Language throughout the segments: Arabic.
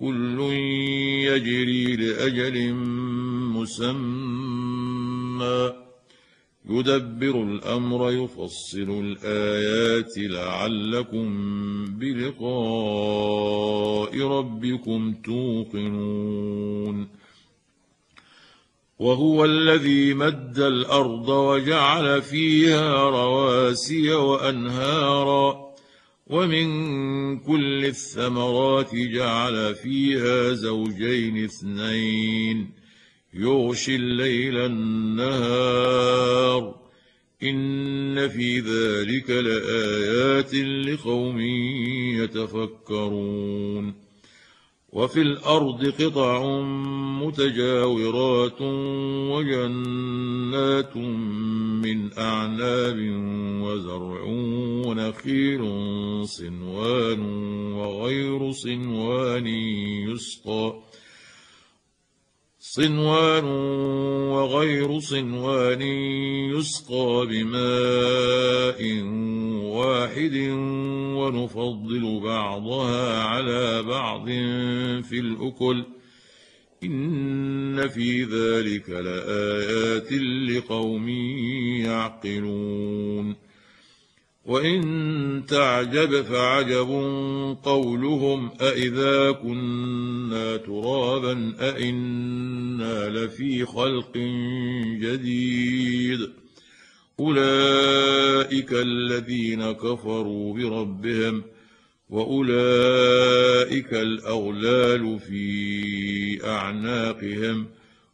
كل يجري لأجل مسمى. يدبر الأمر يفصل الآيات لعلكم بلقاء ربكم توقنون. وهو الذي مد الأرض وجعل فيها رواسي وأنهارا. ومن كل الثمرات جعل فيها زوجين اثنين. يغشي الليل النهار. إن في ذلك لآيات لقوم يتفكرون. وفي الأرض قطع متجاورات وجنات من أعناب وزرع ونخيل صنوان وغير صنوان يسقى صنوان وغير صنوان يسقى بماء واحد ونفضل بعضها على بعض في الأكل. إن في ذلك لآيات لقوم يعقلون. وإن تعجب فعجب قولهم أإذا كنا ترابا أإنا لفي خلق جديد. أولئك الذين كفروا بربهم وأولئك الأغلال في أعناقهم.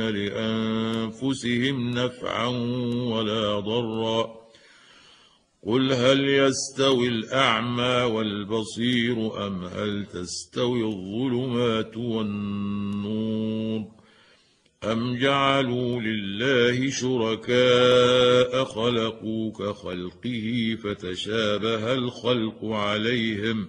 يملكون لأنفسهم نفعا ولا ضرا. قل هل يستوي الأعمى والبصير أم هل تستوي الظلمات والنور؟ أم جعلوا لله شركاء خلقوا كخلقه فتشابه الخلق عليهم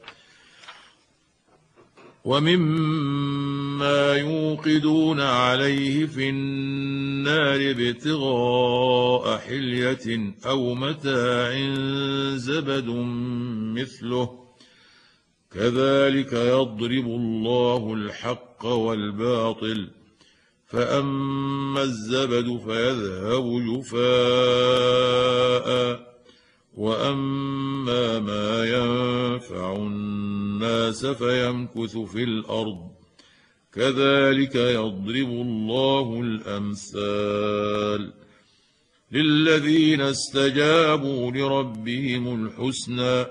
ومما يوقدون عليه في النار ابتغاء حلية أو متاع زبد مثله. كذلك يضرب الله الحق والباطل. فأما الزبد فيذهب جفاء. وأما ما ينفع الناس فيمكث في الأرض كذلك يضرب الله الأمثال للذين استجابوا لربهم الحسنى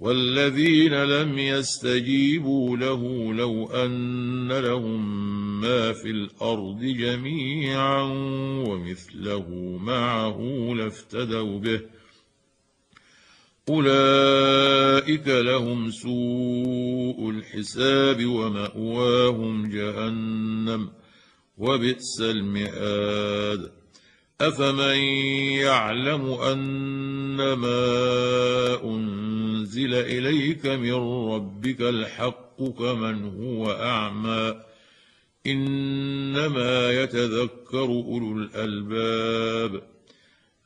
والذين لم يستجيبوا له لو ان لهم ما في الأرض جميعا ومثله معه لافتدوا به أولئك لهم سوء الحساب ومأواهم جهنم وبئس المئاد أفمن يعلم انما أنزل إليك من ربك الحق كمن هو أعمى إنما يتذكر أولو الألباب.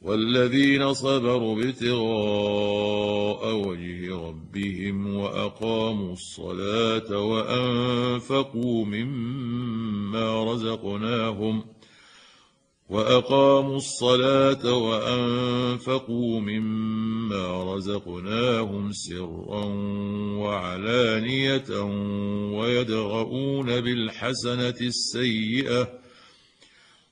والذين صبروا ابتغاء وجه ربهم وأقاموا الصلاة وأنفقوا مما رزقناهم وأقاموا الصلاة وأنفقوا مما رزقناهم سرا وعلانية ويدرؤون بالحسنة السيئة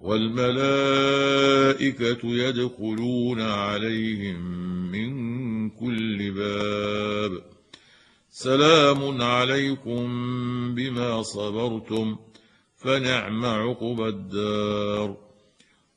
والملائكة يدخلون عليهم من كل باب. سلام عليكم بما صبرتم فنعم عقب الدار.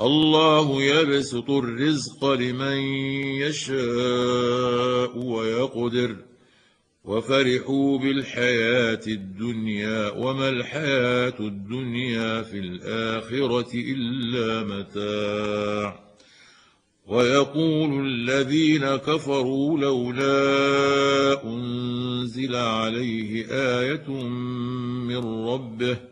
الله يبسط الرزق لمن يشاء ويقدر. وفرحوا بالحياة الدنيا وما الحياة الدنيا في الآخرة إلا متاع. ويقول الذين كفروا لولا أنزل عليه آية من ربه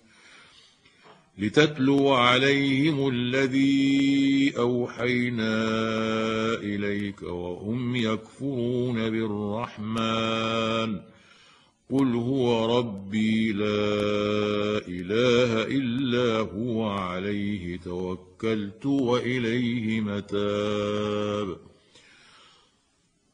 لتتلو عليهم الذي أوحينا إليك وهم يكفرون بالرحمن. قل هو ربي لا إله إلا هو عليه توكلت وإليه متاب.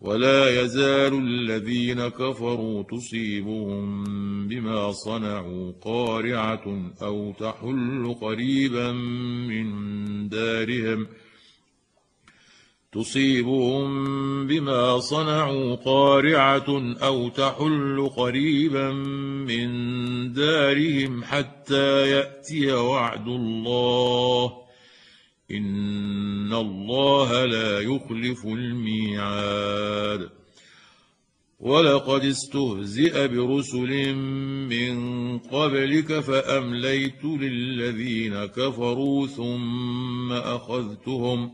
ولا يزال الذين كفروا تصيبهم بما صنعوا قارعة أو تحل قريبا من دارهم ۖ تصيبهم بما صنعوا قارعة أو تحل قريبا من دارهم حتى يأتي وعد الله ان الله لا يخلف الميعاد. ولقد استهزئ برسل من قبلك فامليت للذين كفروا ثم اخذتهم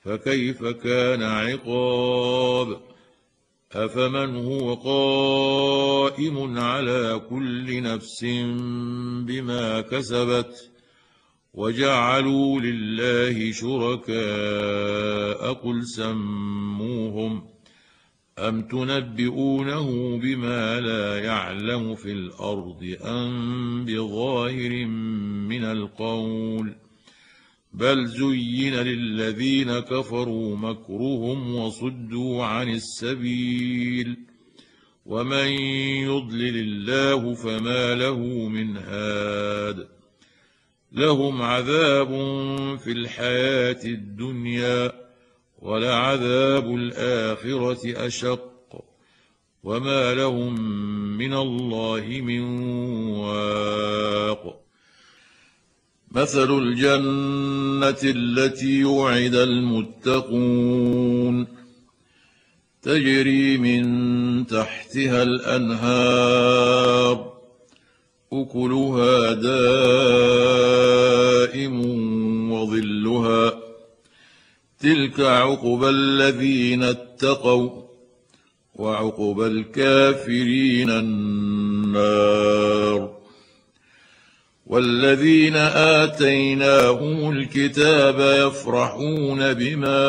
فكيف كان عقاب؟ افمن هو قائم على كل نفس بما كسبت؟ وجعلوا لله شركاء قل سموهم أم تنبئونه بما لا يعلم في الأرض أم بظاهر من القول بل زين للذين كفروا مكرهم وصدوا عن السبيل ومن يضلل الله فما له من هاد لهم عذاب في الحياة الدنيا ولعذاب الآخرة أشق وما لهم من الله من واق. مثل الجنة التي وعد المتقون تجري من تحتها الأنهار أكلها دائم وظلها تلك عقبى الذين اتقوا وعقبى الكافرين النار والذين آتيناهم الكتاب يفرحون بما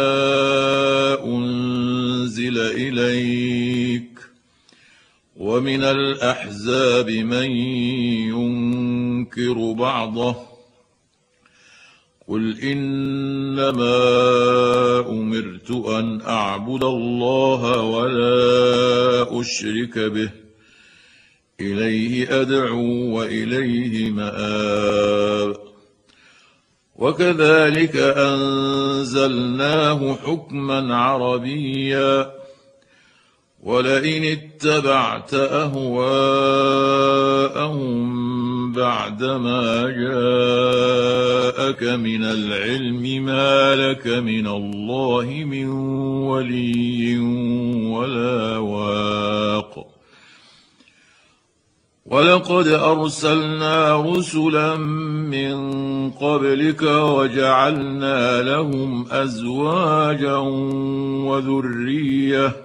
أنزل إليك ومن الأحزاب من ينكر بعضه قل إنما أمرت أن أعبد الله ولا أشرك به إليه أدعو وإليه مآب وكذلك أنزلناه حكما عربيا ولئن اتبعت أهواءهم بعدما جاءك من العلم ما لك من الله من ولي ولا واق. ولقد أرسلنا رسلا من قبلك وجعلنا لهم أزواجا وذرية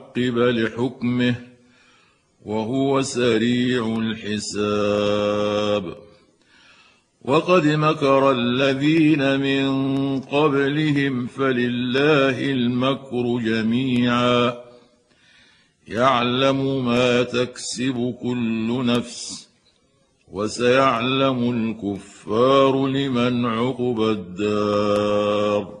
لحكمه وهو سريع الحساب. وقد مكر الذين من قبلهم فلله المكر جميعا. يعلم ما تكسب كل نفس وسيعلم الكفار لمن عقب الدار.